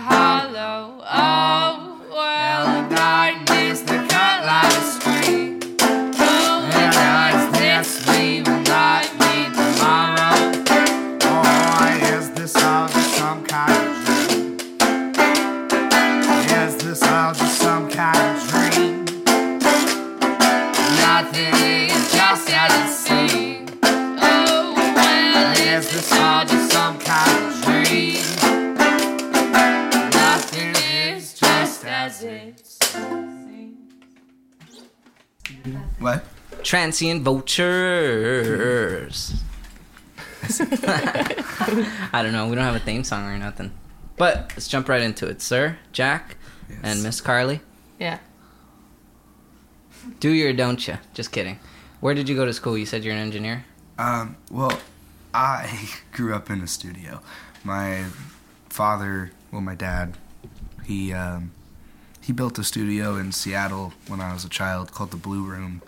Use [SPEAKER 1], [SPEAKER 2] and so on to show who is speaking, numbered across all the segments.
[SPEAKER 1] hollow. Oh,
[SPEAKER 2] Transient vultures. I don't know. We don't have a theme song or nothing. But let's jump right into it, sir, Jack,
[SPEAKER 3] Yes.
[SPEAKER 2] and Miss Carly.
[SPEAKER 1] Yeah.
[SPEAKER 2] Do you or don't you? Just kidding. Where did you go to school? You said you're an engineer.
[SPEAKER 3] Um, well, I grew up in a studio. My father, well, my dad, he um, he built a studio in Seattle when I was a child called the Blue Room,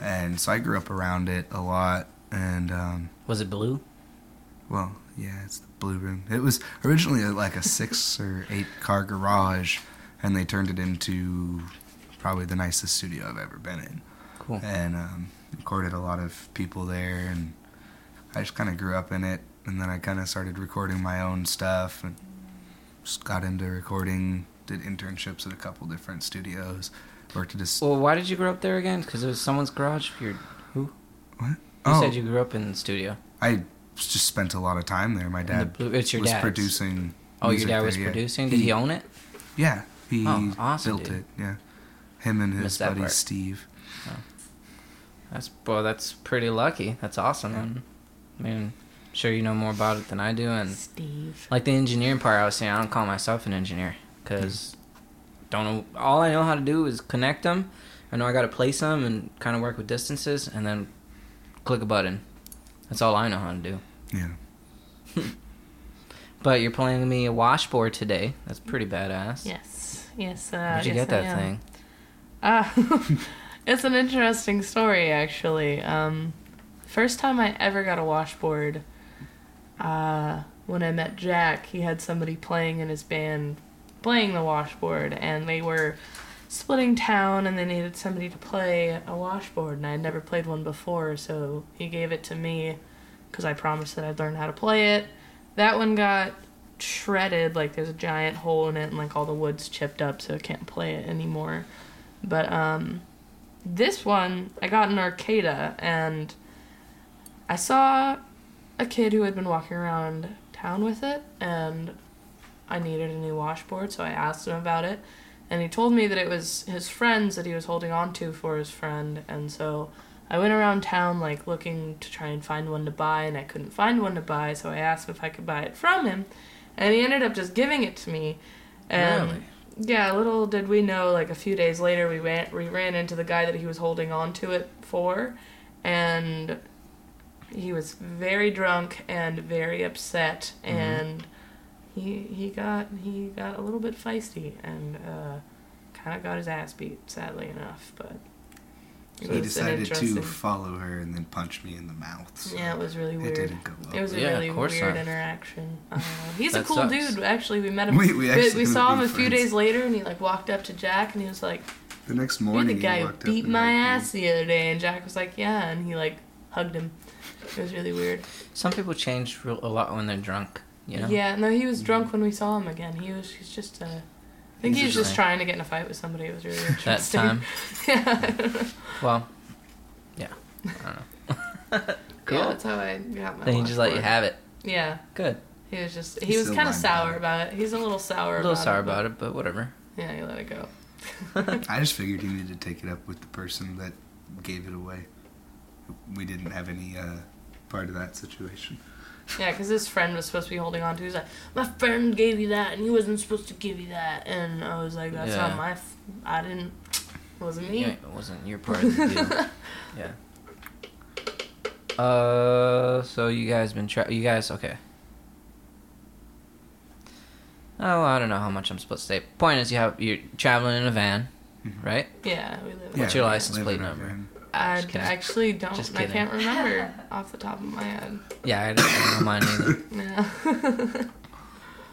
[SPEAKER 3] and so I grew up around it a lot. And um,
[SPEAKER 2] Was it blue?
[SPEAKER 3] well, yeah, it's the Blue Room. It was originally like a six or eight car garage, and they turned it into probably the nicest studio I've ever been in.
[SPEAKER 2] Cool.
[SPEAKER 3] and um, recorded a lot of people there and i just kind of grew up in it and then i kind of started recording my own stuff and just got into recording did internships at a couple different studios worked at a s-
[SPEAKER 2] Well, why did you grow up there again? Because it was someone's garage. You're, who?
[SPEAKER 3] what
[SPEAKER 2] You
[SPEAKER 3] oh
[SPEAKER 2] said you grew up in the studio.
[SPEAKER 3] i just spent a lot of time there my
[SPEAKER 2] In the
[SPEAKER 3] dad
[SPEAKER 2] it's your
[SPEAKER 3] was
[SPEAKER 2] dad's.
[SPEAKER 3] producing
[SPEAKER 2] Oh, your
[SPEAKER 3] music
[SPEAKER 2] dad
[SPEAKER 3] there,
[SPEAKER 2] was
[SPEAKER 3] yeah.
[SPEAKER 2] producing. Did he own it?
[SPEAKER 3] yeah he
[SPEAKER 2] Oh, awesome,
[SPEAKER 3] built
[SPEAKER 2] dude.
[SPEAKER 3] it yeah him and his buddy
[SPEAKER 2] part.
[SPEAKER 3] steve oh.
[SPEAKER 2] That's well, that's pretty lucky. That's awesome. man. I mean, sure you know more about it than I do, and
[SPEAKER 1] Steve.
[SPEAKER 2] like the engineering part, I was saying I don't call myself an engineer because don't know. All I know how to do is connect them. I know I got to place them and kind of work with distances, and then click a button. That's all I know how to do.
[SPEAKER 3] yeah
[SPEAKER 2] But you're playing me a washboard today. That's pretty badass.
[SPEAKER 1] Yes. Yes. Uh,
[SPEAKER 2] Where'd you
[SPEAKER 1] yes,
[SPEAKER 2] get that thing?
[SPEAKER 1] Uh, it's an interesting story, actually. Um, first time I ever got a washboard, uh, when I met Jack, he had somebody playing in his band playing the washboard, and they were splitting town and they needed somebody to play a washboard, and I had never played one before, so he gave it to me because I promised that I'd learn how to play it. That one got shredded, like there's a giant hole in it, and like all the wood's chipped up, so I can't play it anymore. But um, this one I got in Arcata, and I saw a kid who had been walking around town with it, and I needed a new washboard, so I asked him about it, and he told me that it was his friends that he was holding on to for his friend, and so I went around town like looking to try and find one to buy, and I couldn't find one to buy, so I asked if I could buy it from him, and he ended up just giving it to me. And
[SPEAKER 2] Really?
[SPEAKER 1] yeah, little did we know, like a few days later, we ran we ran into the guy that he was holding on to it for, and he was very drunk and very upset,
[SPEAKER 3] Mm-hmm.
[SPEAKER 1] and he he got he got a little bit feisty and uh, kind of got his ass beat, sadly enough. But
[SPEAKER 3] so he
[SPEAKER 1] was an
[SPEAKER 3] decided to follow her and then punch me in the mouth so
[SPEAKER 1] Yeah, it was really weird.
[SPEAKER 3] it didn't go well
[SPEAKER 1] It was a
[SPEAKER 2] Yeah,
[SPEAKER 1] really weird
[SPEAKER 2] not.
[SPEAKER 1] interaction. Uh, he's a cool
[SPEAKER 2] sucks.
[SPEAKER 1] dude. Actually, we met him.
[SPEAKER 3] We- we actually
[SPEAKER 1] we saw him a
[SPEAKER 3] ended up
[SPEAKER 1] few days later, and he like walked up to Jack, and he was like,
[SPEAKER 3] the next
[SPEAKER 1] "You're
[SPEAKER 3] morning
[SPEAKER 1] the guy who
[SPEAKER 3] walked
[SPEAKER 1] beat
[SPEAKER 3] and
[SPEAKER 1] my
[SPEAKER 3] hugged
[SPEAKER 1] ass the other day." And Jack was like, "Yeah," and he like hugged him. It was really weird.
[SPEAKER 2] Some people change real, a lot when they're drunk. You know.
[SPEAKER 1] Yeah, no, he was drunk when we saw him again. He was. He's just. Uh, I think
[SPEAKER 3] He's
[SPEAKER 1] he was just trying to get in a fight with somebody. It was really
[SPEAKER 2] That
[SPEAKER 1] interesting.
[SPEAKER 2] time.
[SPEAKER 1] yeah.
[SPEAKER 2] Well. Yeah. I don't know. cool.
[SPEAKER 1] Yeah, that's how I got my.
[SPEAKER 2] then he just let you have it.
[SPEAKER 1] Yeah,
[SPEAKER 2] Good.
[SPEAKER 1] he was just. He
[SPEAKER 3] He's
[SPEAKER 1] was kind of sour
[SPEAKER 3] about it.
[SPEAKER 1] about it. He's a little sour.
[SPEAKER 2] A little
[SPEAKER 1] about
[SPEAKER 2] sorry
[SPEAKER 1] it, but-
[SPEAKER 2] about it, but whatever.
[SPEAKER 1] Yeah, he let it go.
[SPEAKER 3] I just figured he needed to take it up with the person that gave it away. We didn't have any uh, part of that situation.
[SPEAKER 1] Yeah, because his friend was supposed to be holding on to. He's like, my friend gave you that, and he wasn't supposed to give you that. And I was like, that's
[SPEAKER 2] Yeah.
[SPEAKER 1] not my. F- I didn't. It wasn't me.
[SPEAKER 2] Yeah, it wasn't your part of the deal. yeah. Uh, so you guys been tra- you guys okay? Oh, I don't know how much I'm supposed to say. Point is, you have you're traveling in a van, right?
[SPEAKER 1] Yeah, we live.
[SPEAKER 2] What's
[SPEAKER 3] Yeah,
[SPEAKER 2] your license plate
[SPEAKER 3] in a
[SPEAKER 2] number?
[SPEAKER 3] Van.
[SPEAKER 1] I actually don't.
[SPEAKER 2] Just
[SPEAKER 1] I can't remember off the top of my head.
[SPEAKER 2] Yeah, I don't know mine either.
[SPEAKER 1] Yeah.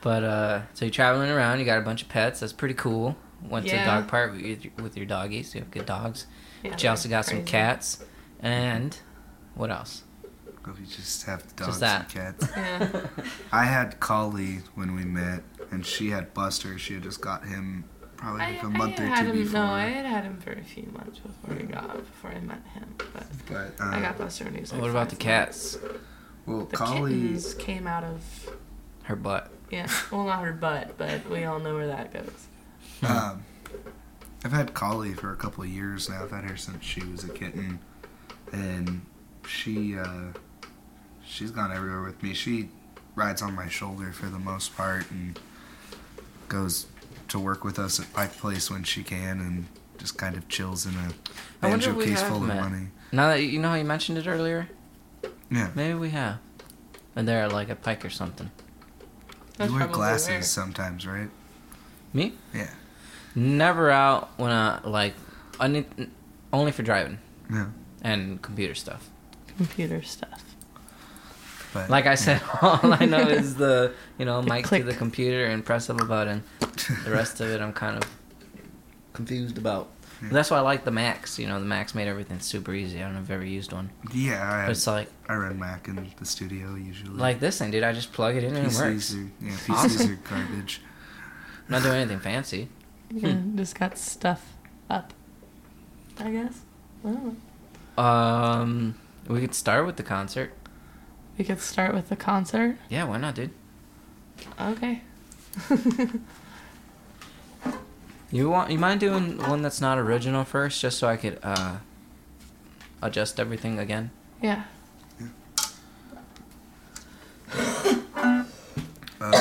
[SPEAKER 2] But uh, so you're traveling around. You got a bunch of pets. That's pretty cool. Went to the dog park with your, with your doggies. You have good dogs.
[SPEAKER 1] Yeah,
[SPEAKER 2] but you also
[SPEAKER 1] they're
[SPEAKER 2] got some cats. And what else?
[SPEAKER 3] We just have dogs
[SPEAKER 2] that.
[SPEAKER 3] and cats.
[SPEAKER 1] Yeah.
[SPEAKER 3] I had Collie when we met, and she had Buster. She had just got him probably
[SPEAKER 1] I,
[SPEAKER 3] like a
[SPEAKER 1] I
[SPEAKER 3] month or
[SPEAKER 1] had
[SPEAKER 3] two
[SPEAKER 1] him,
[SPEAKER 3] before.
[SPEAKER 1] No, I had had him for a few months before we got before I met him. But
[SPEAKER 3] but
[SPEAKER 1] I
[SPEAKER 3] uh,
[SPEAKER 1] got Buster when he was like
[SPEAKER 2] what about the cats?
[SPEAKER 1] months.
[SPEAKER 3] well,
[SPEAKER 1] The
[SPEAKER 3] Collie.
[SPEAKER 1] kittens came out of
[SPEAKER 2] Her butt.
[SPEAKER 1] yeah, well not her butt, but we all know where that goes.
[SPEAKER 3] Um, I've had Collie for a couple of years now. I've had her since she was a kitten, and she uh, she's gone everywhere with me. She rides on my shoulder for the most part, and goes to work with us at Pike Place when she can, and just kind of chills in a
[SPEAKER 2] I wonder
[SPEAKER 3] banjo case full of
[SPEAKER 2] met.
[SPEAKER 3] money.
[SPEAKER 2] Now that you you know how you mentioned it earlier,
[SPEAKER 3] Yeah,
[SPEAKER 2] maybe we have. And they're like a pike or something.
[SPEAKER 1] That's
[SPEAKER 3] you wear glasses
[SPEAKER 1] where-
[SPEAKER 3] sometimes, right?
[SPEAKER 2] Me?
[SPEAKER 3] Yeah,
[SPEAKER 2] Never out when I like, I only for driving
[SPEAKER 3] yeah.
[SPEAKER 2] and computer stuff.
[SPEAKER 1] computer stuff.
[SPEAKER 3] But
[SPEAKER 2] Like I said, all I know is the you know
[SPEAKER 1] The
[SPEAKER 2] mic
[SPEAKER 1] click.
[SPEAKER 2] to the computer and press of a button. The rest of it, I'm kind of confused about.
[SPEAKER 3] Yeah.
[SPEAKER 2] That's why I like the Macs. You know, the Macs made everything super easy. I don't know if I've ever used one.
[SPEAKER 3] yeah, I,
[SPEAKER 2] But it's like
[SPEAKER 3] I run Mac in the studio usually.
[SPEAKER 2] like this thing, dude. I just plug it in and it works.
[SPEAKER 3] PCs are yeah, PCs
[SPEAKER 2] Awesome.
[SPEAKER 3] are garbage.
[SPEAKER 2] I'm not doing anything fancy.
[SPEAKER 1] Yeah, just got stuff up. I guess. I don't know.
[SPEAKER 2] Um, we could start with the concert.
[SPEAKER 1] We could start with the concert.
[SPEAKER 2] Yeah, why not, dude?
[SPEAKER 1] Okay.
[SPEAKER 2] You want you mind doing one that's not original first, just so I could uh adjust everything again?
[SPEAKER 1] yeah.
[SPEAKER 3] Uh,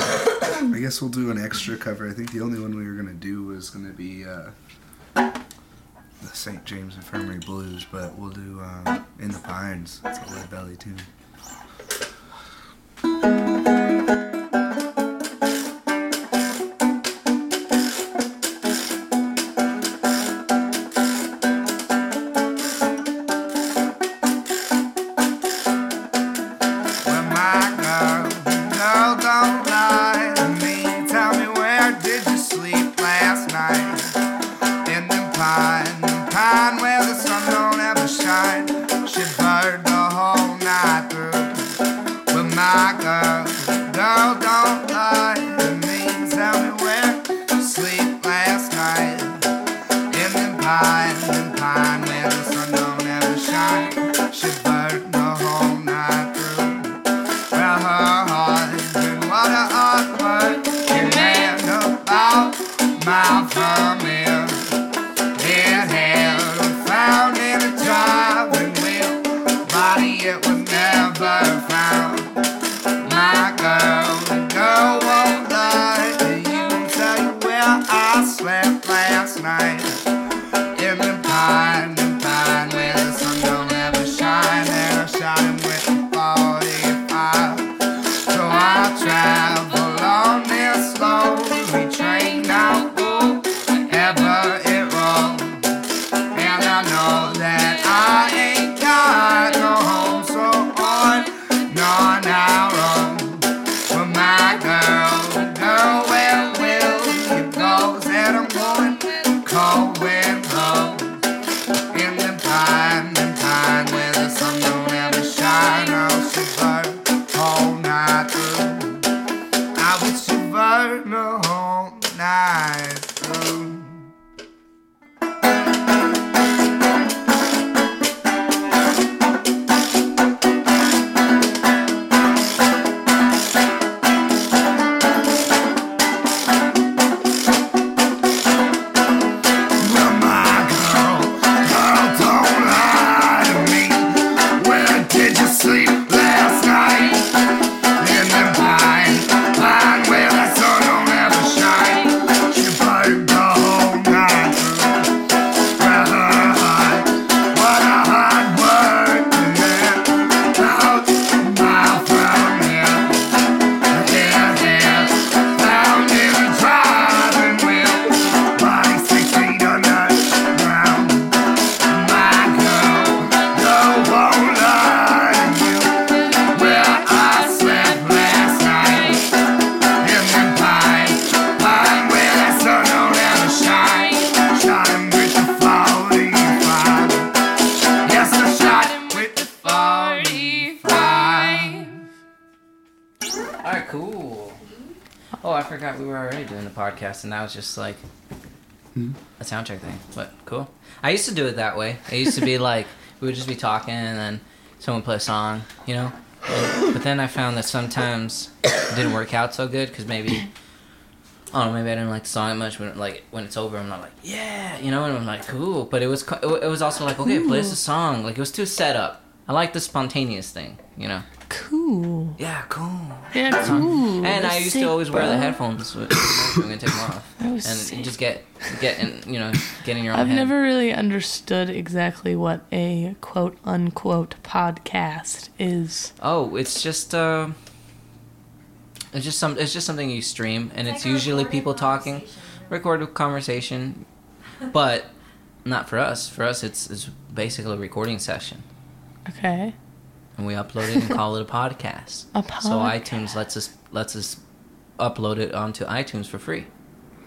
[SPEAKER 3] I guess we'll do an extra cover. I think the only one we were gonna do was gonna be uh, the St. James Infirmary Blues, but we'll do um, In the Pines. It's a Lead Belly tune. Well, Said
[SPEAKER 2] soundcheck thing. But cool. I used to do it that way. I used to be like, we would just be talking, and then someone would play a song, you know. And- but then I found that sometimes it didn't work out so good because maybe. I don't know, maybe I didn't like the song much. When like when it's over, I'm not like yeah, you know, and I'm like cool. But it was it was also like okay, play us a song. Like it was too set up. I like the spontaneous thing, you know.
[SPEAKER 1] Cool.
[SPEAKER 2] Yeah, cool.
[SPEAKER 1] Yeah, cool.
[SPEAKER 2] And I used
[SPEAKER 1] sick,
[SPEAKER 2] to always wear the headphones. when I'm gonna take them off,
[SPEAKER 1] That was
[SPEAKER 2] and
[SPEAKER 1] sick.
[SPEAKER 2] just get get in, you know, get in your own
[SPEAKER 1] I've
[SPEAKER 2] head.
[SPEAKER 1] never really understood exactly what a quote unquote podcast is.
[SPEAKER 2] Oh, it's just uh, it's just some it's just something you stream, and it's,
[SPEAKER 4] like
[SPEAKER 2] usually people talking,
[SPEAKER 4] conversation.
[SPEAKER 2] recorded conversation, but not for us. For us, it's it's basically a recording session,
[SPEAKER 1] Okay.
[SPEAKER 2] And we upload it and call it a podcast.
[SPEAKER 1] A
[SPEAKER 2] So iTunes lets us lets us upload it onto iTunes for free.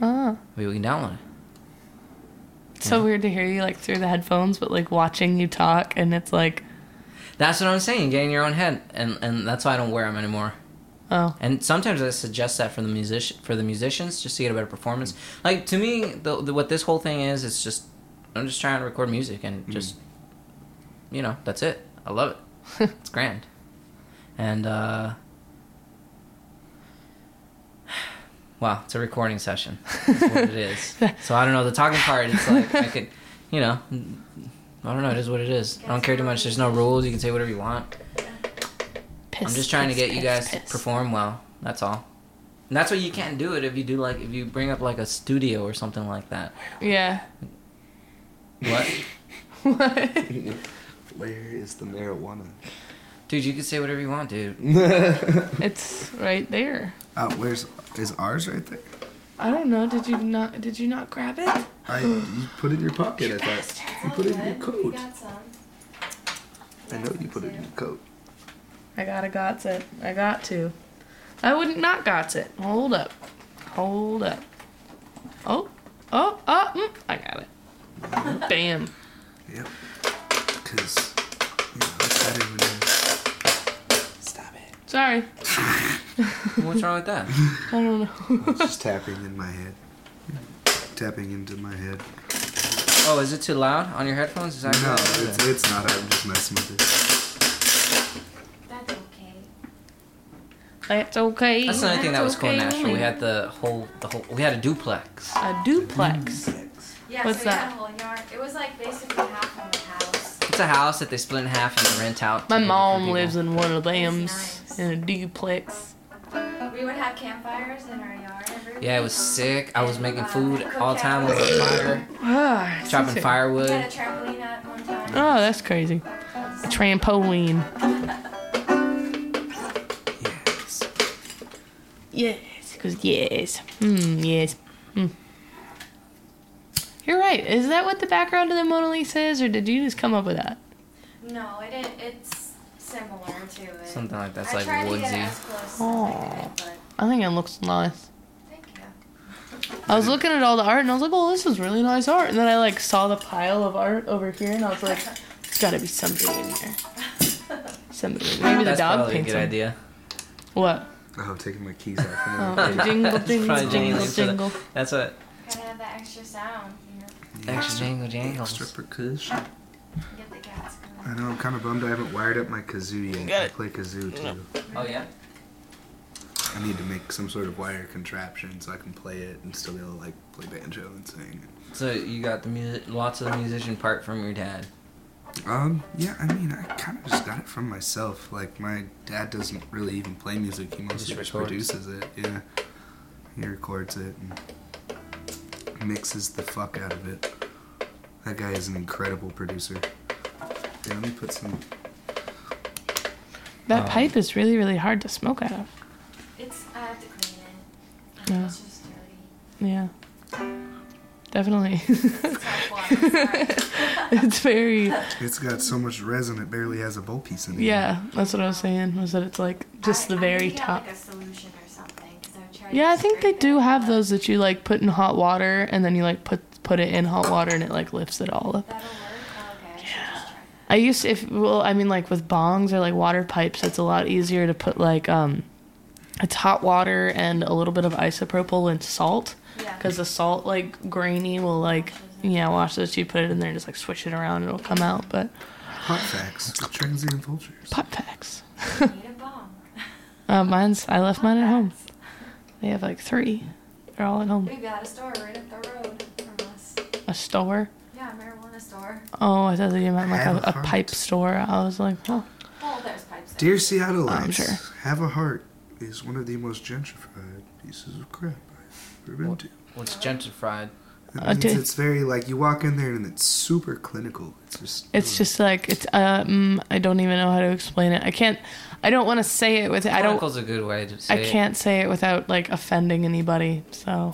[SPEAKER 1] Oh.
[SPEAKER 2] Maybe we can download it.
[SPEAKER 1] It's so weird to hear you like through the headphones, but like watching you talk, and it's like,
[SPEAKER 2] That's what I'm saying. Get in your own head, and and that's why I don't wear them anymore.
[SPEAKER 1] oh,
[SPEAKER 2] And sometimes I suggest that for the music for the musicians just to get a better performance. Like to me, the, the what this whole thing is, it's just I'm just trying to record music and mm. just you know that's it. I love it. it's grand. And uh wow, it's a recording session. That's what it is. So I don't know the talking part. It's like I could, you know, I don't know. It is what it is. I don't care too much. There's no rules. You can say whatever you want.
[SPEAKER 1] piss.
[SPEAKER 2] I'm just trying
[SPEAKER 1] piss,
[SPEAKER 2] to get you
[SPEAKER 1] piss,
[SPEAKER 2] guys to perform well. That's all. And that's why you can't do it if you do like if you bring up like a studio or something like that.
[SPEAKER 1] Yeah.
[SPEAKER 2] What?
[SPEAKER 1] What?
[SPEAKER 3] Where is the marijuana?
[SPEAKER 2] Dude, you can say whatever you want, dude.
[SPEAKER 1] it's right there.
[SPEAKER 3] Oh, where's is ours right there?
[SPEAKER 1] I don't know. Did you not? Did you not grab it?
[SPEAKER 3] I you put it in your pocket. I thought you put it in your
[SPEAKER 4] You
[SPEAKER 3] coat.
[SPEAKER 4] got some.
[SPEAKER 3] I know you put it in your coat.
[SPEAKER 1] I gotta gots it. I got to. I wouldn't not gots it. Hold up. Hold up. Oh. Oh. Oh. Mm, I got it. Bam.
[SPEAKER 3] Yep. Cause you know, it's better when you stop it.
[SPEAKER 1] Sorry.
[SPEAKER 2] What's wrong with that?
[SPEAKER 1] I don't know.
[SPEAKER 3] It's just tapping in my head. Tapping into my head.
[SPEAKER 2] Oh, is it too loud on your headphones? Is that
[SPEAKER 3] No,
[SPEAKER 2] good?
[SPEAKER 3] it's, it's not. I'm just messing with it.
[SPEAKER 4] That's okay.
[SPEAKER 1] That's okay.
[SPEAKER 2] That's another thing that was cool in
[SPEAKER 1] okay.
[SPEAKER 2] Nashville. We had the whole the whole we had a duplex.
[SPEAKER 1] a duplex.
[SPEAKER 4] Yeah,
[SPEAKER 1] What's
[SPEAKER 4] so we
[SPEAKER 1] that?
[SPEAKER 4] had a whole yard. It was like basically half of the house.
[SPEAKER 2] It's a house that they split in half and rent out.
[SPEAKER 1] My mom lives in one of them
[SPEAKER 4] nice.
[SPEAKER 1] in a duplex.
[SPEAKER 4] We would have campfires in our yard every
[SPEAKER 2] Yeah, it was sick. I was making
[SPEAKER 4] uh,
[SPEAKER 2] food all the time with
[SPEAKER 4] cookouts.
[SPEAKER 2] a fire,
[SPEAKER 1] Ah,
[SPEAKER 2] chopping
[SPEAKER 4] We
[SPEAKER 2] firewood.
[SPEAKER 4] had a trampoline at one time.
[SPEAKER 1] Oh, that's crazy. A trampoline.
[SPEAKER 3] Yes.
[SPEAKER 1] Yes, because yes. Hmm, yes. Hmm. You're right. Is that what the background of the Mona Lisa is, or did you just come up with that?
[SPEAKER 4] No, it didn't. It's similar to it.
[SPEAKER 2] Something like that's
[SPEAKER 4] I
[SPEAKER 2] like
[SPEAKER 4] tried to get
[SPEAKER 2] woodsy.
[SPEAKER 4] as close as I could,
[SPEAKER 1] I think it looks nice.
[SPEAKER 4] thank you.
[SPEAKER 1] I was looking at all the art and I was like, oh, this is really nice art. And then I like saw the pile of art over here and I was like, there's got to be something in here. Something. Maybe the
[SPEAKER 2] That's
[SPEAKER 1] dog
[SPEAKER 2] probably a good
[SPEAKER 1] them.
[SPEAKER 2] idea.
[SPEAKER 1] What?
[SPEAKER 3] Oh, I'm taking my keys off.
[SPEAKER 1] Oh, jingle, jingle, jingle,
[SPEAKER 2] genuinely for the-
[SPEAKER 1] jingle.
[SPEAKER 2] That's what
[SPEAKER 4] Gotta have that extra sound, you know.
[SPEAKER 2] extra jangle
[SPEAKER 3] Extra
[SPEAKER 2] jangles.
[SPEAKER 3] percussion.
[SPEAKER 4] Get the cats
[SPEAKER 3] I know. I'm kind of bummed I haven't wired up my kazoo
[SPEAKER 1] Got
[SPEAKER 3] yet. I
[SPEAKER 1] it.
[SPEAKER 3] play kazoo too.
[SPEAKER 2] Oh yeah.
[SPEAKER 3] I need to make some sort of wire contraption so I can play it and still be able to like play banjo and sing.
[SPEAKER 2] So you got the music, lots of the musician part from your dad.
[SPEAKER 3] Um, yeah, I mean, I kind of just got it from myself. Like, my dad doesn't really even play music, he mostly
[SPEAKER 2] just
[SPEAKER 3] just produces it. Yeah. He records it and mixes the fuck out of it. That guy is an incredible producer. Yeah, let me put some.
[SPEAKER 1] That
[SPEAKER 2] Um,
[SPEAKER 1] pipe is really, really hard to smoke out of.
[SPEAKER 4] It's I have to clean it.
[SPEAKER 1] Yeah.
[SPEAKER 4] It's just dirty.
[SPEAKER 1] Yeah. Definitely.
[SPEAKER 4] It's tough water. Sorry.
[SPEAKER 1] it's very.
[SPEAKER 3] It's got so much resin, it barely has a bowl piece in it.
[SPEAKER 1] Yeah, that's what I was saying. Was that it's like just
[SPEAKER 4] I-
[SPEAKER 1] the very
[SPEAKER 4] need,
[SPEAKER 1] top.
[SPEAKER 4] Like a solution or something, 'cause I've tried
[SPEAKER 1] Yeah, I think they do have
[SPEAKER 4] but
[SPEAKER 1] those that you like put in hot water and then you like put put it in hot water and it like lifts it all up.
[SPEAKER 4] That'll work. Oh, okay. I should just try.
[SPEAKER 1] I used to, if well, I mean like with bongs or like water pipes, it's a lot easier to put like um it's hot water and a little bit of isopropyl and salt
[SPEAKER 4] Yeah.
[SPEAKER 1] because the salt like grainy will like yeah wash those you put it in there and just like swish it around it'll come out but
[SPEAKER 3] Hot facts with transient vultures.
[SPEAKER 1] pot packs
[SPEAKER 4] Need a bomb.
[SPEAKER 1] uh, mine's i left mine at home they have like three they're all at home
[SPEAKER 4] We've got a store right up the road from us.
[SPEAKER 1] a store
[SPEAKER 4] Yeah, a marijuana store.
[SPEAKER 1] oh i thought you meant like a,
[SPEAKER 3] a
[SPEAKER 1] a pipe store i was like oh
[SPEAKER 4] Oh, there's pipes. there.
[SPEAKER 3] Dear Seattleites,
[SPEAKER 1] I'm sure.
[SPEAKER 3] Have a Heart is one of the most gentrified pieces of crap I've ever been to.
[SPEAKER 2] What's gentrified?
[SPEAKER 3] That means it's very like you walk in there and it's super clinical. It's just
[SPEAKER 1] It's just like it's um I don't even know how to explain it. I can't I don't want to say it with I don't
[SPEAKER 2] Clinical's a good way to say
[SPEAKER 1] I can't say it without like offending anybody. So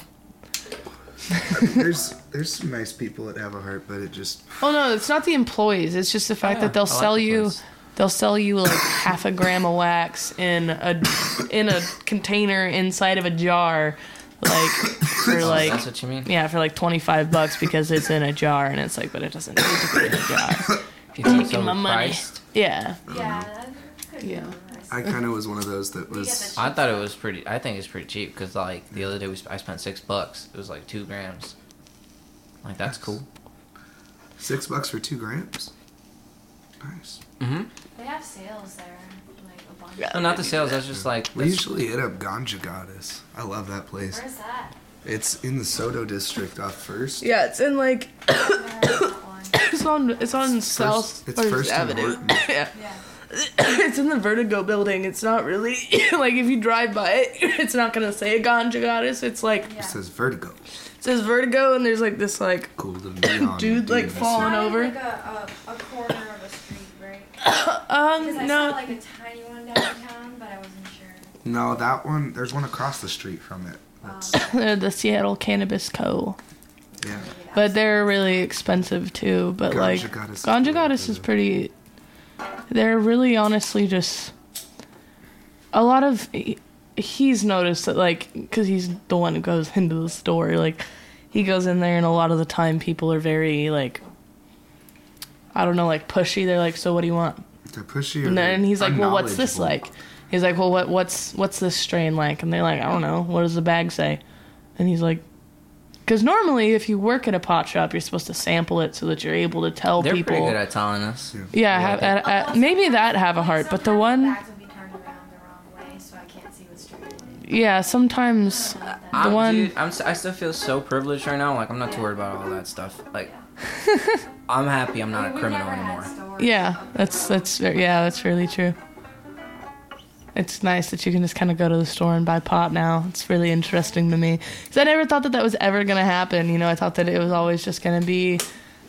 [SPEAKER 3] there's there's some nice people that have a heart, but it just
[SPEAKER 1] Oh no, it's not the employees. It's just the fact
[SPEAKER 2] yeah,
[SPEAKER 1] that they'll
[SPEAKER 2] I like
[SPEAKER 1] sell
[SPEAKER 2] the
[SPEAKER 1] you
[SPEAKER 2] place.
[SPEAKER 1] they'll sell you like half a gram of wax in a in a container inside of a jar like for like
[SPEAKER 2] that's what you mean.
[SPEAKER 1] yeah, for like 25 bucks because it's in a jar and it's like but it doesn't need to be in a jar.
[SPEAKER 2] If you think
[SPEAKER 1] Give
[SPEAKER 2] so
[SPEAKER 1] my money.
[SPEAKER 2] priced,
[SPEAKER 1] Yeah.
[SPEAKER 4] Yeah,
[SPEAKER 1] Yeah.
[SPEAKER 3] I kind of was one of those that was
[SPEAKER 2] I thought it was pretty. I think it's pretty cheap because like the other day we, sp- I spent six bucks. It was like two grams. Like that's cool.
[SPEAKER 3] six bucks for two grams. Nice.
[SPEAKER 2] Mm-hmm.
[SPEAKER 4] They have sales there, like a bunch.
[SPEAKER 1] Yeah.
[SPEAKER 2] No, not the sales. That's just like
[SPEAKER 3] We usually hit up Ganja Goddess. I love that place.
[SPEAKER 4] Where's that?
[SPEAKER 3] It's in the SoDo district off First.
[SPEAKER 1] Yeah, it's in like
[SPEAKER 4] Never heard of that one.
[SPEAKER 1] it's on it's on South
[SPEAKER 3] it's
[SPEAKER 1] First
[SPEAKER 3] First and
[SPEAKER 1] Avenue. Yeah.
[SPEAKER 4] Yeah.
[SPEAKER 1] it's in the Vertigo building. It's not really like if you drive by it, it's not gonna say a ganja goddess. It's like
[SPEAKER 4] Yeah.
[SPEAKER 3] It says Vertigo.
[SPEAKER 1] it says Vertigo, and there's like this like
[SPEAKER 3] Cool little neon
[SPEAKER 1] Dude, like,
[SPEAKER 3] dude.
[SPEAKER 1] Falling over.
[SPEAKER 4] Like a, a, a corner of a street, right? Because
[SPEAKER 1] um
[SPEAKER 4] I saw
[SPEAKER 1] no
[SPEAKER 4] like a tiny one downtown, but I wasn't sure.
[SPEAKER 3] No, that one. There's one across the street from it. That's,
[SPEAKER 4] Um,
[SPEAKER 1] they're the Seattle Cannabis Co.
[SPEAKER 3] yeah.
[SPEAKER 1] But they're really expensive too. But
[SPEAKER 3] Ganja
[SPEAKER 1] like
[SPEAKER 3] Goddess is
[SPEAKER 1] Ganja
[SPEAKER 3] pretty
[SPEAKER 1] Goddess is
[SPEAKER 3] good.
[SPEAKER 1] pretty. They're really honestly just a lot of. he- He's noticed that like because he's the one who goes into the store. Like he goes in there and a lot of the time people are very like. I don't know, like pushy. They're like, "So what do you want?"
[SPEAKER 3] They're pushy. or
[SPEAKER 1] And then he's like, "Well, what's this like?" He's like, "Well, what what's what's this strain like?" And they're like, "I don't know. What does the bag say?" And he's like, "Because normally, if you work at a pot shop, you're supposed to sample it so that you're able to tell
[SPEAKER 2] they're
[SPEAKER 1] people."
[SPEAKER 2] pretty good at telling us.
[SPEAKER 3] Yeah.
[SPEAKER 1] yeah,
[SPEAKER 2] Yeah,
[SPEAKER 1] have,
[SPEAKER 2] they-
[SPEAKER 1] at, at, maybe that have a heart, but the
[SPEAKER 4] Sometimes
[SPEAKER 1] one,
[SPEAKER 4] bags will be turned around the wrong way, so I can't see what's straight.
[SPEAKER 1] yeah, sometimes the
[SPEAKER 2] I'm,
[SPEAKER 1] one,
[SPEAKER 2] dude, I'm, s- I still feel so privileged right now. Like I'm not too worried about all that stuff. Like I'm happy I'm not a criminal anymore.
[SPEAKER 1] yeah, that's that's yeah, that's really true. It's nice that you can just kind of go to the store and buy pot now. It's really interesting to me because I never thought that that was ever gonna happen. You know, I thought that it was always just gonna be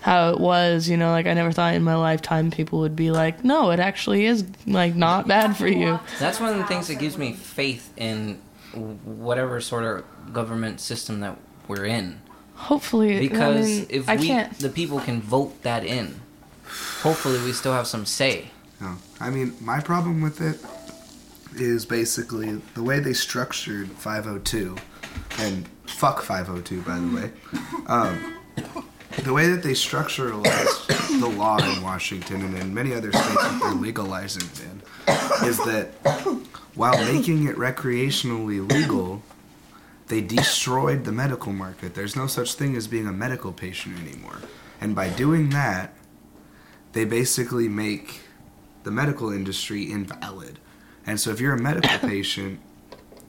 [SPEAKER 1] how it was. You know, like I never thought in my lifetime people would be like, no, it actually is like not bad for you.
[SPEAKER 2] That's one of the things that gives me faith in whatever sort of government system that we're in.
[SPEAKER 1] Hopefully,
[SPEAKER 2] Because
[SPEAKER 1] I mean,
[SPEAKER 2] if
[SPEAKER 1] I
[SPEAKER 2] we,
[SPEAKER 1] can't.
[SPEAKER 2] the people can vote that in, hopefully we still have some say.
[SPEAKER 3] No, I mean my problem with it is basically the way they structured 502, and fuck 502 by the way. Um, the way that they structuralized the law in Washington and in many other states that they're legalizing it in is that while making it recreationally legal, they destroyed the medical market. There's no such thing as being a medical patient anymore. And by doing that, they basically make the medical industry invalid. And so if you're a medical patient,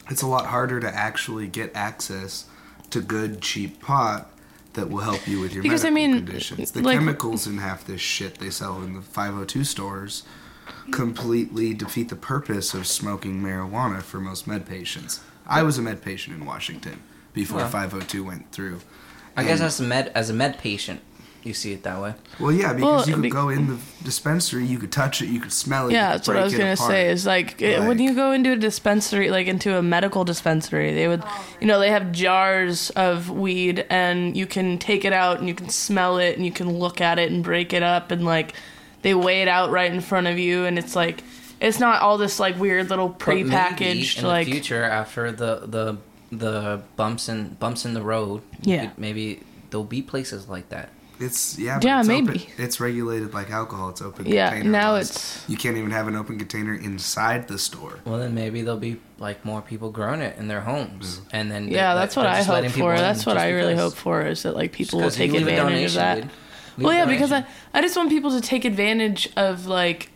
[SPEAKER 3] it's a lot harder to actually get access to good, cheap pot that will help you with your
[SPEAKER 1] Because, I
[SPEAKER 3] medical
[SPEAKER 1] mean,
[SPEAKER 3] conditions. The
[SPEAKER 1] like-
[SPEAKER 3] chemicals in half this shit they sell in the 502 stores completely defeat the purpose of smoking marijuana for most med patients. I was a med patient in Washington before
[SPEAKER 2] Well.
[SPEAKER 3] 502 went through.
[SPEAKER 2] I guess as a med as a med patient, you see it that way.
[SPEAKER 3] Well, yeah, because
[SPEAKER 1] Well,
[SPEAKER 3] you could
[SPEAKER 1] be-
[SPEAKER 3] go in the dispensary, you could touch it, you could smell it.
[SPEAKER 1] Yeah, that's what I was gonna
[SPEAKER 3] apart.
[SPEAKER 1] say. Is like, it- when you go into a dispensary, like into a medical dispensary, they would, you know, they have jars of weed, and you can take it out and you can smell it and you can look at it and break it up, and like they weigh it out right in front of you, and it's like, it's not all this like weird little
[SPEAKER 2] But maybe
[SPEAKER 1] prepackaged
[SPEAKER 2] in
[SPEAKER 1] like.
[SPEAKER 2] the future after the the the bumps in bumps in the road.
[SPEAKER 1] Yeah.
[SPEAKER 2] could- maybe there'll be places like that.
[SPEAKER 3] It's yeah. but
[SPEAKER 1] Yeah,
[SPEAKER 3] it's
[SPEAKER 1] maybe.
[SPEAKER 3] Open, it's regulated like alcohol. It's open.
[SPEAKER 1] Yeah,
[SPEAKER 3] container
[SPEAKER 1] now
[SPEAKER 3] laws.
[SPEAKER 1] it's-
[SPEAKER 3] You can't even have an open container inside the store.
[SPEAKER 2] Well, then maybe there'll be like more people growing it in their homes, mm-hmm. and then
[SPEAKER 1] Yeah,
[SPEAKER 2] they-
[SPEAKER 1] that's what I hope for. That's what I really
[SPEAKER 2] because.
[SPEAKER 1] hope for is that like people will take
[SPEAKER 2] you leave a
[SPEAKER 1] advantage of that.
[SPEAKER 2] dude. Leave
[SPEAKER 1] Well, yeah, because I. I just want people to take advantage of like,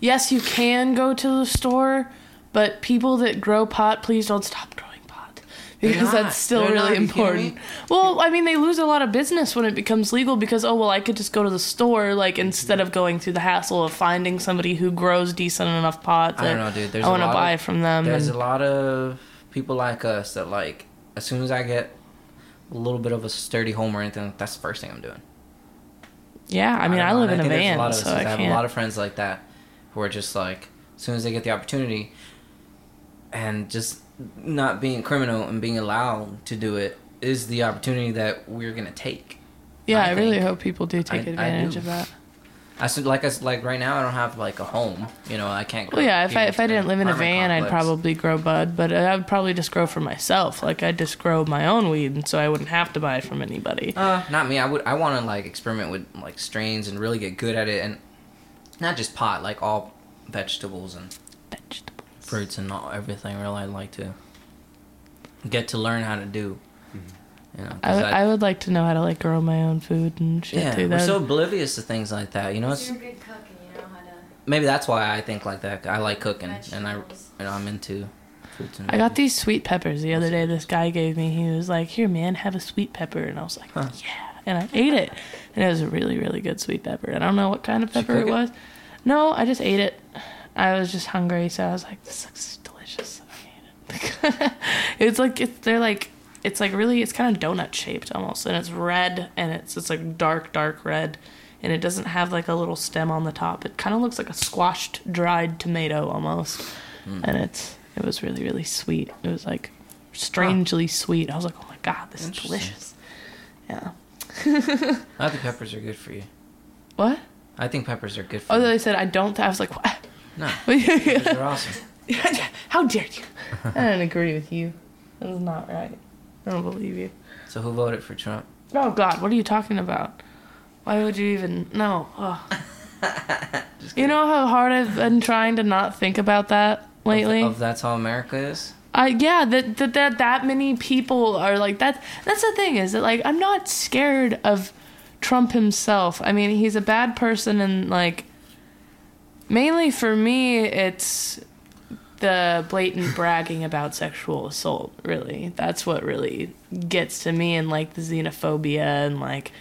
[SPEAKER 1] yes, you can go to the store, but people that grow pot, please don't stop growing pot because
[SPEAKER 2] not.
[SPEAKER 1] that's still really. Important. Well, I mean, they lose a lot of business when it becomes legal because oh well, I could just go to the store like instead of going through the hassle of finding somebody who grows decent enough pot
[SPEAKER 2] I don't know, dude. There's
[SPEAKER 1] I
[SPEAKER 2] a
[SPEAKER 1] want to buy
[SPEAKER 2] of,
[SPEAKER 1] from them.
[SPEAKER 2] There's
[SPEAKER 1] and-
[SPEAKER 2] a lot of people like us that like as soon as I get a little bit of a sturdy home or anything, that's the first thing I'm doing.
[SPEAKER 1] yeah, I mean,
[SPEAKER 2] don't
[SPEAKER 1] I live in a van,
[SPEAKER 2] lot of
[SPEAKER 1] so
[SPEAKER 2] us-
[SPEAKER 1] I
[SPEAKER 2] have a lot of friends like that who are just like as soon as they get the opportunity and just not being criminal and being allowed to do it is the opportunity that we're gonna take.
[SPEAKER 1] Yeah,
[SPEAKER 2] I
[SPEAKER 1] I, really hope people do take
[SPEAKER 2] I-
[SPEAKER 1] advantage
[SPEAKER 2] do.
[SPEAKER 1] of that.
[SPEAKER 2] I said like I s- like right now I don't have like a home. You know I can't.
[SPEAKER 1] Well, yeah, if I if I didn't live in a van, I'd probably grow bud, but I would probably just grow for myself. Like I'd just grow my own weed, and so I wouldn't have to buy it from anybody.
[SPEAKER 2] Uh, not me. I would. I want to like experiment with like strains and really get good at it, and not just pot, like all vegetables and
[SPEAKER 1] Vegetables.
[SPEAKER 2] fruits and all, everything. Really, I'd like to get to learn how to do. Mm-hmm. You know, 'cause
[SPEAKER 1] I,
[SPEAKER 2] I-
[SPEAKER 1] I would like to know how to like grow my own food and shit
[SPEAKER 2] yeah,
[SPEAKER 1] too.
[SPEAKER 2] we're
[SPEAKER 1] That-
[SPEAKER 2] so oblivious to things like that. You know, it's
[SPEAKER 4] You're a good cook and you know how to.
[SPEAKER 2] maybe that's why I think like that. I like cooking, and I,
[SPEAKER 4] Vegetables.
[SPEAKER 2] you know, I'm into fruits and.
[SPEAKER 1] I got these sweet peppers the other day. This guy gave me. He was like, "Here, man, have a sweet pepper," and I was like,
[SPEAKER 2] Huh.
[SPEAKER 1] "Yeah," and I ate it, and it was a really, really good sweet pepper. I don't know what kind of pepper it was. No, I just ate it. I was just hungry, so I was like, "This looks delicious." I ate it. it's like it's they're like it's like really it's kind of donut shaped almost, and it's red, and it's it's like dark, dark red. And it doesn't have like a little stem on the top. It kind of looks like a squashed, dried tomato almost
[SPEAKER 2] Hmm.
[SPEAKER 1] and it's it was really really sweet. It was like strangely sweet. I was like, oh my god, this is delicious. Yeah.
[SPEAKER 2] I think peppers are good for you.
[SPEAKER 1] What?
[SPEAKER 2] I think peppers are good for
[SPEAKER 1] Oh,
[SPEAKER 2] you.
[SPEAKER 1] they said I don't. I was like, what?
[SPEAKER 2] No, peppers are awesome.
[SPEAKER 1] How dare you? I don't agree with you. That is not right. I don't believe you.
[SPEAKER 2] So who voted for Trump?
[SPEAKER 1] Oh God, what are you talking about? Why would you even no? Ugh. you know how hard I've been trying to not think about that lately.
[SPEAKER 2] Of, of that's how America is.
[SPEAKER 1] I yeah, that that that that many people are like that. That's the thing is that like I'm not scared of Trump himself. I mean, he's a bad person, and like mainly for me, it's the blatant bragging about sexual assault. Really, that's what really gets to me, and like the xenophobia and like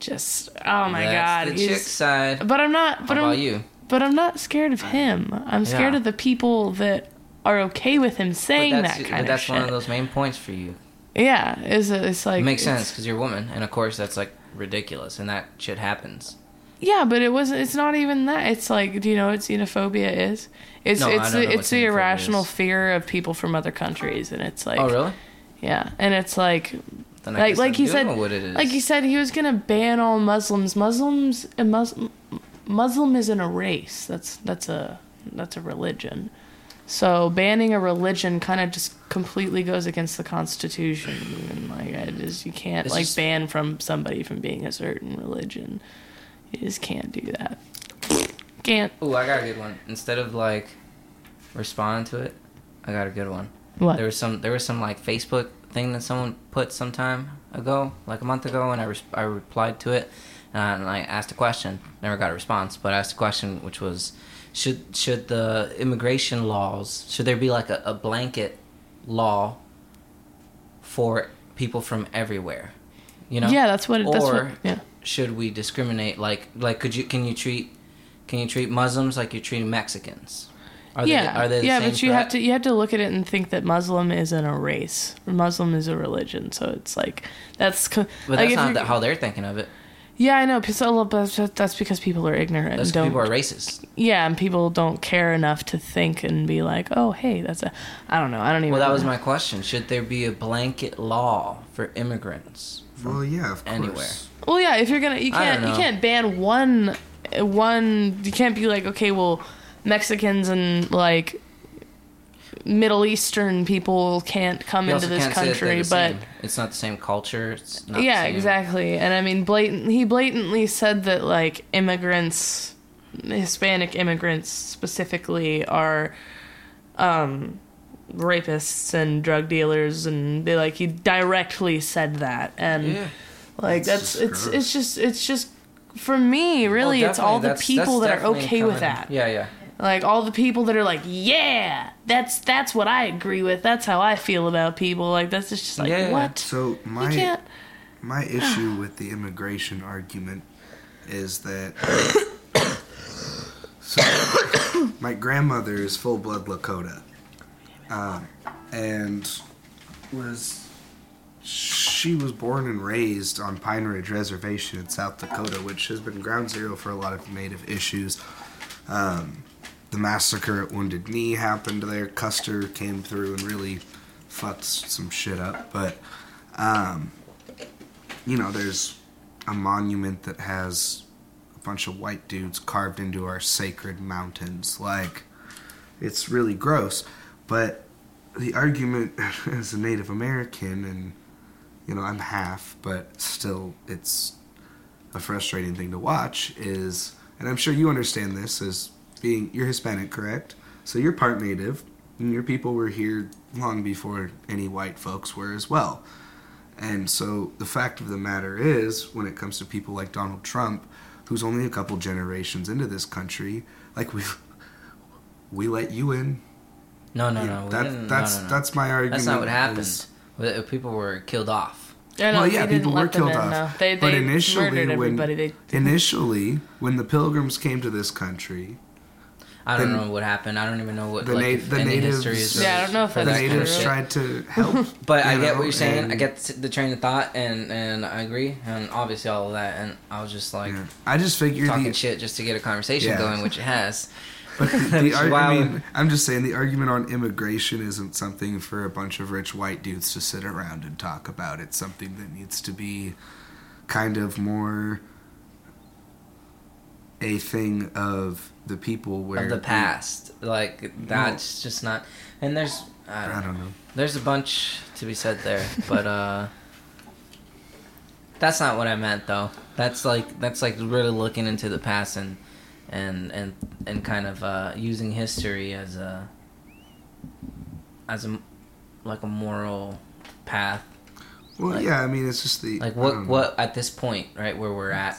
[SPEAKER 1] just oh my
[SPEAKER 2] That's
[SPEAKER 1] god,
[SPEAKER 2] the chick side.
[SPEAKER 1] But I'm not.
[SPEAKER 2] How
[SPEAKER 1] But
[SPEAKER 2] about
[SPEAKER 1] I'm,
[SPEAKER 2] you?
[SPEAKER 1] but I'm not scared of him. I'm scared
[SPEAKER 2] Yeah.
[SPEAKER 1] of the people that are okay with him saying
[SPEAKER 2] but
[SPEAKER 1] that
[SPEAKER 2] but
[SPEAKER 1] kind of
[SPEAKER 2] that's
[SPEAKER 1] shit.
[SPEAKER 2] one of those main points for you.
[SPEAKER 1] Yeah, it's it's like
[SPEAKER 2] it makes sense because you're a woman, and of course that's like ridiculous, and that shit happens.
[SPEAKER 1] Yeah, but it wasn't. It's not even that. It's like, do you know what xenophobia is? It's
[SPEAKER 2] No, I
[SPEAKER 1] it's the, it's the irrational
[SPEAKER 2] is.
[SPEAKER 1] fear of people from other countries, and it's like
[SPEAKER 2] oh, really?
[SPEAKER 1] yeah, and it's like like like
[SPEAKER 2] I
[SPEAKER 1] he said
[SPEAKER 2] is.
[SPEAKER 1] like he said he was gonna ban all Muslims. Muslims Muslim Muslim isn't a race. That's that's a that's a religion. So banning a religion kind of just completely goes against the Constitution, and like I just you can't
[SPEAKER 2] It's
[SPEAKER 1] like
[SPEAKER 2] just-
[SPEAKER 1] ban from somebody from being a certain religion. You just can't do that. Can't.
[SPEAKER 2] Ooh, I got a good one. Instead of like responding to it, I got a good one.
[SPEAKER 1] What?
[SPEAKER 2] There was some there was some like Facebook thing that someone put some time ago, like a month ago, and I res- I replied to it, and I asked a question. Never got a response, but I asked a question which was, should should the immigration laws should there be like a, a blanket law for people from everywhere? You know?
[SPEAKER 1] Yeah, that's what. It, that's
[SPEAKER 2] Or-
[SPEAKER 1] what. Yeah.
[SPEAKER 2] should we discriminate like like could you can you treat can you treat Muslims like you're treating Mexicans? Are
[SPEAKER 1] yeah,
[SPEAKER 2] they are they the
[SPEAKER 1] yeah,
[SPEAKER 2] same
[SPEAKER 1] but you have to you have to look at it and think that Muslim isn't a race. Muslim is a religion, so it's like that's. co-
[SPEAKER 2] But
[SPEAKER 1] like
[SPEAKER 2] that's not how they're thinking of it.
[SPEAKER 1] Yeah, I know. because a little- but That's because people are ignorant
[SPEAKER 2] That's
[SPEAKER 1] and don't.
[SPEAKER 2] people are racist.
[SPEAKER 1] yeah, and people don't care enough to think and be like, "Oh, hey, that's a." I don't know. I don't even.
[SPEAKER 2] Well, that was
[SPEAKER 1] know.
[SPEAKER 2] my question. Should there be a blanket law for immigrants?
[SPEAKER 3] Well, yeah, of course.
[SPEAKER 2] Anywhere.
[SPEAKER 1] Well, yeah. If you're gonna, you can't. You can't ban one. One. You can't be like, okay, well, Mexicans and like Middle Eastern people can't come
[SPEAKER 2] You
[SPEAKER 1] into this
[SPEAKER 2] can't say that they're
[SPEAKER 1] country, but
[SPEAKER 2] same. it's not the same culture. It's not
[SPEAKER 1] yeah,
[SPEAKER 2] same-
[SPEAKER 1] exactly. And I mean, blatant. He blatantly said that like immigrants, Hispanic immigrants specifically, are um, rapists and drug dealers, and they like he directly said that, and
[SPEAKER 2] Yeah.
[SPEAKER 1] like
[SPEAKER 3] That's
[SPEAKER 1] that's
[SPEAKER 3] just
[SPEAKER 1] it's
[SPEAKER 3] gross.
[SPEAKER 1] it's just it's just for me really it's all the.
[SPEAKER 2] That's-
[SPEAKER 1] people
[SPEAKER 2] that's
[SPEAKER 1] that are okay with that.
[SPEAKER 2] Yeah, yeah.
[SPEAKER 1] Like all the people that are like, yeah, that's that's what I agree with. That's how I feel about people. Like that's just, just like
[SPEAKER 2] Yeah.
[SPEAKER 1] what
[SPEAKER 3] So my my issue with the immigration argument is that so my grandmother is full blood Lakota, um, and was she was born and raised on Pine Ridge Reservation in South Dakota, which has been ground zero for a lot of Native issues. Um, the massacre at Wounded Knee happened there. Custer came through and really fucked some shit up, but um, you know, there's a monument that has a bunch of white dudes carved into our sacred mountains. Like, it's really gross. But the argument as a Native American, and, you know, I'm half, but still, it's a frustrating thing to watch, is, and I'm sure you understand this as being, you're Hispanic, correct? So you're part Native, and your people were here long before any white folks were as well. And so the fact of the matter is, when it comes to people like Donald Trump, who's only a couple generations into this country, like we we let you in.
[SPEAKER 2] No, no,
[SPEAKER 3] You-
[SPEAKER 2] no.
[SPEAKER 3] that, that's
[SPEAKER 2] no, no, no.
[SPEAKER 3] that's my argument.
[SPEAKER 2] That's not what happened.
[SPEAKER 3] is-
[SPEAKER 2] Uh, People were killed off.
[SPEAKER 1] I know,
[SPEAKER 3] well, yeah, people were killed
[SPEAKER 1] in,
[SPEAKER 3] off.
[SPEAKER 1] no. They, they
[SPEAKER 3] but initially, when
[SPEAKER 1] They
[SPEAKER 3] initially when the Pilgrims came to this country,
[SPEAKER 2] I don't
[SPEAKER 3] The-
[SPEAKER 2] know what happened. I don't even know what
[SPEAKER 3] the
[SPEAKER 2] like,
[SPEAKER 3] na- the
[SPEAKER 2] any
[SPEAKER 3] natives-
[SPEAKER 2] history is.
[SPEAKER 1] Yeah, I don't know if
[SPEAKER 3] the
[SPEAKER 1] that's
[SPEAKER 2] that kind of
[SPEAKER 3] natives
[SPEAKER 2] shit.
[SPEAKER 3] tried to help.
[SPEAKER 2] But I
[SPEAKER 3] you
[SPEAKER 2] get
[SPEAKER 3] know,
[SPEAKER 2] what you're saying. I get the train of thought, and and I agree, and obviously all of that. And I was just like
[SPEAKER 3] Yeah. I just figured
[SPEAKER 2] talking
[SPEAKER 3] the,
[SPEAKER 2] shit just to get a conversation
[SPEAKER 3] Yeah.
[SPEAKER 2] going, which it has.
[SPEAKER 3] But the,
[SPEAKER 2] Which
[SPEAKER 3] the
[SPEAKER 2] is
[SPEAKER 3] I
[SPEAKER 2] I
[SPEAKER 3] mean, I'm just saying the argument on immigration isn't something for a bunch of rich white dudes to sit around and talk about. It's something that needs to be kind of more a thing of the people where
[SPEAKER 2] of the
[SPEAKER 3] we-
[SPEAKER 2] past. Like that's just not. And there's I don't,
[SPEAKER 3] I don't know.
[SPEAKER 2] there's a bunch to be said there, but uh, that's not what I meant though. That's like that's like really looking into the past and and and and kind of uh, using history as a as a like a moral path.
[SPEAKER 3] Well,
[SPEAKER 2] like-
[SPEAKER 3] yeah, I mean, it's just the
[SPEAKER 2] Like what what at this point, right where we're at,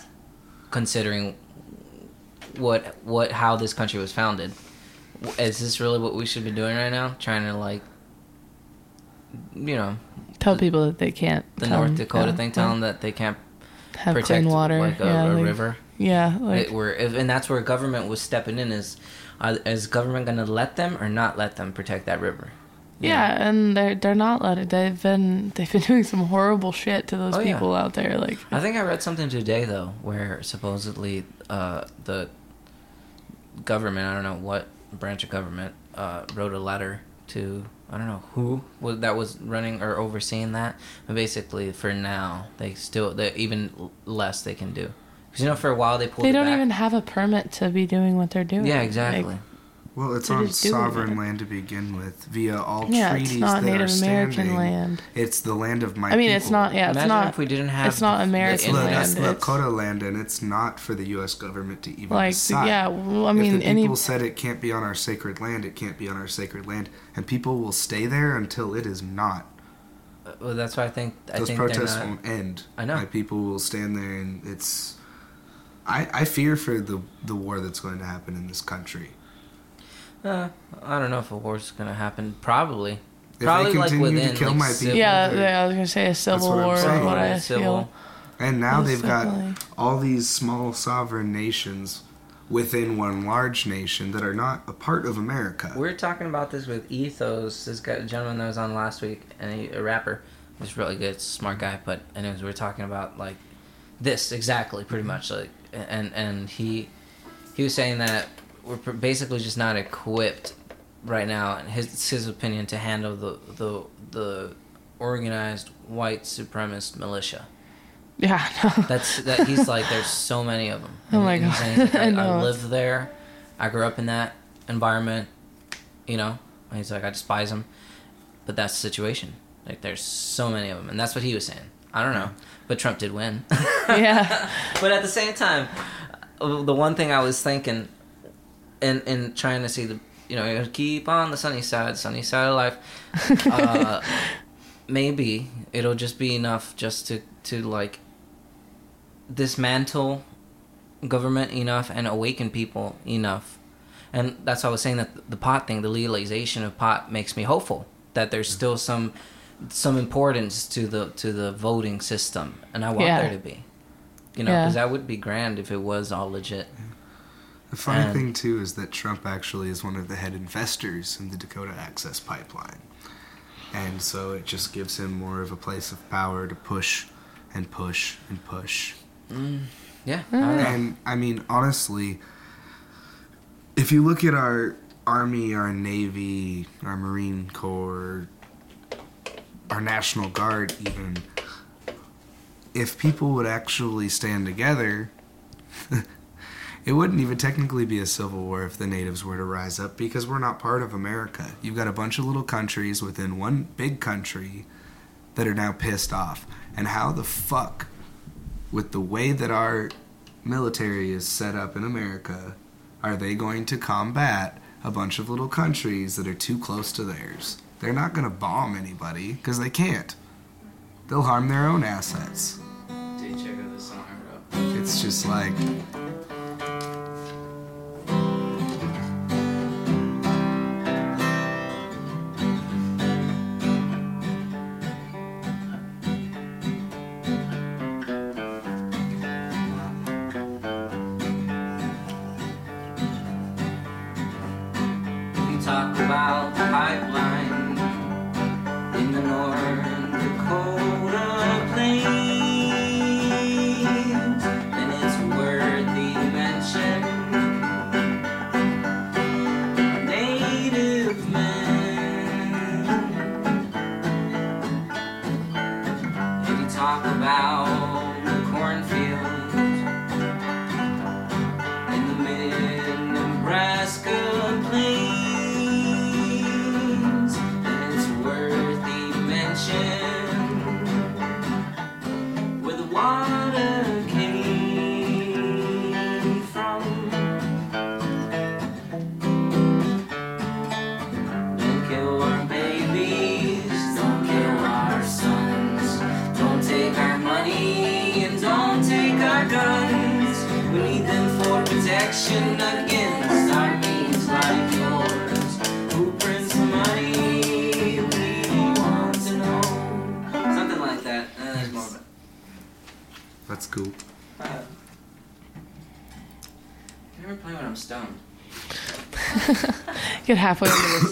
[SPEAKER 2] considering what what how this country was founded. Is this really what we should be doing right now? Trying to like, you know,
[SPEAKER 1] tell people that they can't.
[SPEAKER 2] the North Dakota
[SPEAKER 1] yeah,
[SPEAKER 2] thing, tell them that they can't
[SPEAKER 1] have
[SPEAKER 2] protect
[SPEAKER 1] clean water.
[SPEAKER 2] like a,
[SPEAKER 1] yeah,
[SPEAKER 2] a
[SPEAKER 1] like-
[SPEAKER 2] river.
[SPEAKER 1] Yeah, like
[SPEAKER 2] It- where if, and that's where government was stepping in. Is uh, is government going to let them or not let them protect that river? You
[SPEAKER 1] yeah, and they're they're not letting. They've been they've been doing some horrible shit to those
[SPEAKER 2] Oh, yeah.
[SPEAKER 1] people out there. Like
[SPEAKER 2] I think I read something today though, where supposedly uh, the government, I don't know what branch of government, uh, wrote a letter to I don't know who was that was running or overseeing that, but basically for now they still they even less they can do. Because you know for a while they pulled.
[SPEAKER 1] they don't
[SPEAKER 2] back.
[SPEAKER 1] even have a permit to be doing what they're doing.
[SPEAKER 2] Yeah,
[SPEAKER 1] Like,
[SPEAKER 2] exactly.
[SPEAKER 3] Well, it's
[SPEAKER 1] They're
[SPEAKER 3] on sovereign
[SPEAKER 1] it.
[SPEAKER 3] land to begin with, via all
[SPEAKER 1] yeah,
[SPEAKER 3] treaties
[SPEAKER 1] it's not
[SPEAKER 3] that
[SPEAKER 1] Native
[SPEAKER 3] are
[SPEAKER 1] American
[SPEAKER 3] standing.
[SPEAKER 1] land.
[SPEAKER 3] It's the land of my.
[SPEAKER 1] I mean, it's not. Yeah, it's
[SPEAKER 2] Imagine
[SPEAKER 1] not.
[SPEAKER 2] if we didn't have.
[SPEAKER 1] it's not
[SPEAKER 2] the- the
[SPEAKER 1] American
[SPEAKER 3] Look,
[SPEAKER 2] internet.
[SPEAKER 3] that's Lakota land, and it's not for the U.S. government to even
[SPEAKER 1] like
[SPEAKER 3] decide.
[SPEAKER 1] yeah. Well, I
[SPEAKER 3] if
[SPEAKER 1] mean,
[SPEAKER 3] the
[SPEAKER 1] any
[SPEAKER 3] people said it can't be on our sacred land, it can't be on our sacred land, and people will stay there until it is not.
[SPEAKER 2] Uh, Well, that's why I think I
[SPEAKER 3] Those
[SPEAKER 2] think
[SPEAKER 3] protests
[SPEAKER 2] not.
[SPEAKER 3] won't end.
[SPEAKER 2] I know.
[SPEAKER 3] My people will stand there, and it's. I, I fear for the the war that's going to happen in this country.
[SPEAKER 2] Uh, I don't know if a war's gonna happen. Probably.
[SPEAKER 3] they
[SPEAKER 2] Probably like
[SPEAKER 3] continue to
[SPEAKER 2] within
[SPEAKER 3] kill
[SPEAKER 2] like,
[SPEAKER 3] my
[SPEAKER 2] civil-
[SPEAKER 3] people,
[SPEAKER 1] yeah,
[SPEAKER 3] they're-
[SPEAKER 1] yeah, I was gonna say a civil
[SPEAKER 3] what I'm
[SPEAKER 1] war is
[SPEAKER 3] saying.
[SPEAKER 1] what I
[SPEAKER 2] civil.
[SPEAKER 1] feel.
[SPEAKER 3] And now they've got all these small sovereign nations within one large nation that are not a part of America.
[SPEAKER 2] We are talking about this with Ethos, this guy, gentleman that was on last week, and he, a rapper. He's really good, smart guy. But anyways, we are talking about like this exactly, pretty much like, and and he he was saying that we're basically just not equipped right now, and his his opinion to handle the the the organized white supremacist militia.
[SPEAKER 1] Yeah, no.
[SPEAKER 2] That's that he's like there's so many of them.
[SPEAKER 1] Oh my
[SPEAKER 2] And
[SPEAKER 1] God.
[SPEAKER 2] like,
[SPEAKER 1] I
[SPEAKER 2] I,
[SPEAKER 1] know.
[SPEAKER 2] I lived there. I grew up in that environment. You know, He's like, I despise them, but that's the situation. Like, there's so many of them, and that's what he was saying. I don't know, but Trump did win.
[SPEAKER 1] Yeah.
[SPEAKER 2] but at the same time, uh, the one thing I was thinking, in in trying to see the, you know, keep on the sunny side, sunny side of life. Uh, maybe it'll just be enough just to to like dismantle government enough and awaken people enough. And that's why I was saying that the pot thing, the legalization of pot, makes me hopeful that there's still some some importance to the to the voting system, and I want
[SPEAKER 1] Yeah.
[SPEAKER 2] there to be. You know,
[SPEAKER 1] Yeah.
[SPEAKER 2] because that would be grand if it was all legit.
[SPEAKER 3] The funny
[SPEAKER 2] And-
[SPEAKER 3] thing too is that Trump actually is one of the head investors in the Dakota Access Pipeline, and so it just gives him more of a place of power to push and push and push.
[SPEAKER 2] Mm, yeah, I.
[SPEAKER 3] And I mean, honestly, if you look at our Army, our Navy, our Marine Corps, our National Guard, even, if people would actually stand together, it wouldn't even technically be a civil war if the natives were to rise up because we're not part of America. You've got a bunch of little countries within one big country that are now pissed off. And how the fuck, with the way that our military is set up in America, are they going to combat a bunch of little countries that are too close to theirs? They're not going to bomb anybody because they can't. They'll harm their own assets.
[SPEAKER 2] Dude, check out this song I.
[SPEAKER 3] It's just like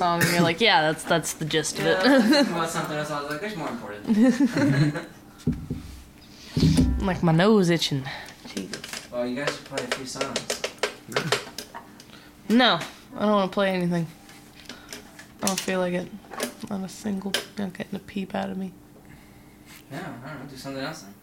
[SPEAKER 1] song and you're like, yeah, that's that's the gist of
[SPEAKER 2] Yeah, I was
[SPEAKER 1] it.
[SPEAKER 2] thinking about something else. I was like, there's more important.
[SPEAKER 1] like my nose itching. Jesus.
[SPEAKER 2] well, you guys should play a few songs.
[SPEAKER 1] No, I don't want to play anything. I don't feel like it. Not a single. Not getting a peep out of me.
[SPEAKER 2] Yeah, I don't know. Do something else then.